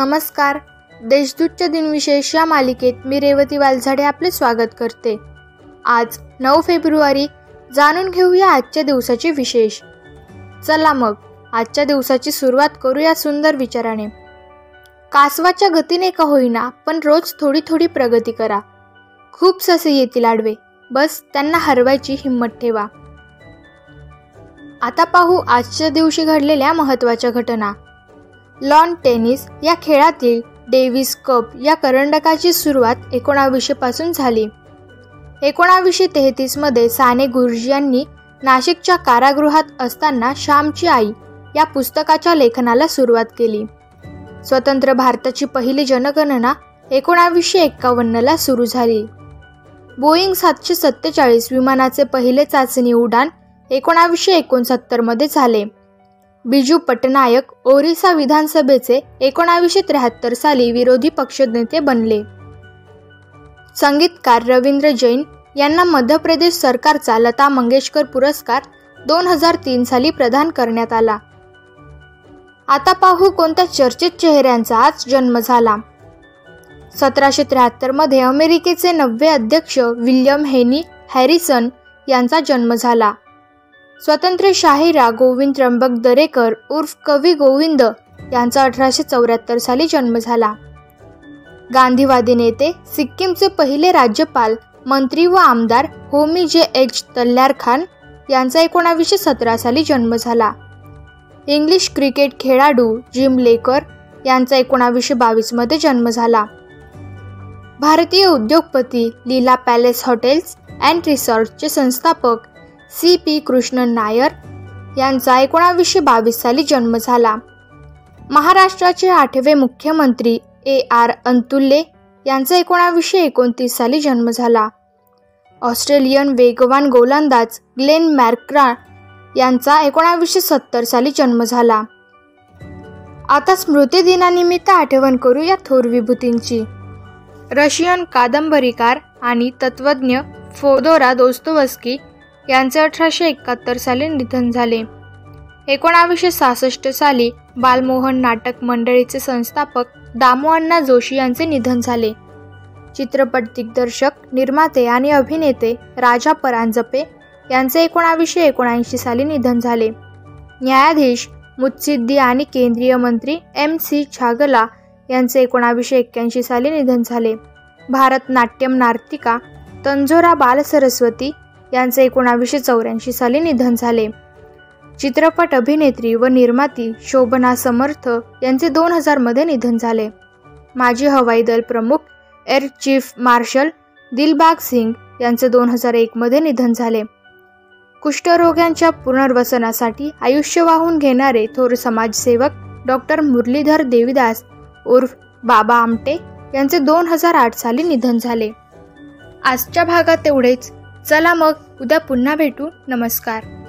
नमस्कार. देशदूतच्या दिनविशेष या मालिकेत मी रेवती वालझाडे आपले स्वागत करते. आज नऊ फेब्रुवारी जाणून घेऊया आजच्या दिवसाचे विशेष. चला मग आजच्या दिवसाची सुरुवात करूया सुंदर विचाराने. कासवाच्या गतीने का होईना पण रोज थोडी थोडी प्रगती करा. खूप ससे येतील आडवे. बस त्यांना हरवायची हिंमत ठेवा. आता पाहू आजच्या दिवशी घडलेल्या महत्त्वाच्या घटना. लॉन टेनिस या खेळातील डेव्हिस कप या करंडकाची सुरुवात एकोणावीसशे पासून झाली. एकोणावीसशे तेहतीसमध्ये साने गुरुजी यांनी नाशिकच्या कारागृहात असताना श्यामची आई या पुस्तकाच्या लेखनाला सुरुवात केली. स्वतंत्र भारताची पहिली जनगणना एकोणावीसशे एक्कावन्नला सुरू झाली. बोईंग सातशे सत्तेचाळीस विमानाचे पहिले चाचणी उड्डाण एकोणावीसशे एकोणसत्तरमध्ये झाले. बिजू पटनायक ओरिसा विधानसभेचे एकोणावीसशे त्र्याहत्तर साली विरोधी पक्षनेते बनले. संगीतकार रवींद्र जैन यांना मध्य प्रदेश सरकारचा लता मंगेशकर पुरस्कार दोन हजार तीन साली प्रदान करण्यात आला. आता पाहू कोणत्या चर्चित चेहऱ्यांचा आज जन्म झाला. सतराशे त्र्याहत्तरमध्ये अमेरिकेचे नववे अध्यक्ष विल्यम हेनी हॅरिसन यांचा जन्म झाला. स्वतंत्र शाहिरा गोविंद त्र्यंबक दरेकर उर्फ कवी गोविंद यांचा अठराशे चौऱ्याहत्तर साली जन्म झाला. गांधीवादी नेते सिक्कीमचे पहिले राज्यपाल मंत्री व आमदार होमी जे. एच. तल्ल्यार खान यांचा एकोणावीसशे सतरा साली जन्म झाला. इंग्लिश क्रिकेट खेळाडू जिम लेकर यांचा एकोणावीसशे बावीसमध्ये जन्म झाला. भारतीय उद्योगपती लीला पॅलेस हॉटेल्स अँड रिसॉर्टचे संस्थापक सी पी कृष्णन नायर यांचा एकोणावीसशे बावीस साली जन्म झाला. महाराष्ट्राचे आठवे मुख्यमंत्री ए आर अंतुल्ले यांचा एकोणावीसशे एकोणतीस साली जन्म झाला. ऑस्ट्रेलियन वेगवान गोलंदाज ग्लेन मॅर्क्रा यांचा एकोणावीसशे सत्तर साली जन्म झाला. आता स्मृतिदिनानिमित्त आठवण करू या थोर विभूतींची. रशियन कादंबरीकार आणि तत्वज्ञ फोदोरा दोस्तोवस्की यांचे अठराशे एकाहत्तर साली निधन झाले. एकोणावीसशे सहासष्ट साली बालमोहन नाटक मंडळीचे संस्थापक दामोअण्णा जोशी यांचे निधन झाले. चित्रपट दिग्दर्शक निर्माते आणि अभिनेते राजा परांजपे यांचे एकोणावीसशे एकोणऐंशी साली निधन झाले. न्यायाधीश मुत्सिद्दी आणि केंद्रीय मंत्री एम सी छागला यांचे एकोणावीसशे एक्क्याऐंशी साली निधन झाले. भारतनाट्यम नार्तिका तंजोरा बालसरस्वती यांचे एकोणावीसशे चौऱ्याऐंशी साली निधन झाले. चित्रपट अभिनेत्री व निर्माती शोभना समर्थ यांचे दोन हजारमध्ये निधन झाले. माजी हवाई दल प्रमुख air chief marshal Dilbag Singh यांचे दोन हजार एकमध्ये निधन झाले. कुष्ठरोग्यांच्या पुनर्वसनासाठी आयुष्य वाहून घेणारे थोर समाजसेवक डॉक्टर मुरलीधर देवीदास उर्फ बाबा आमटे यांचे दोन हजार आठ साली निधन झाले. आजच्या भागात तेवढेच चला मग उद्या पुन्हा भेटू. नमस्कार.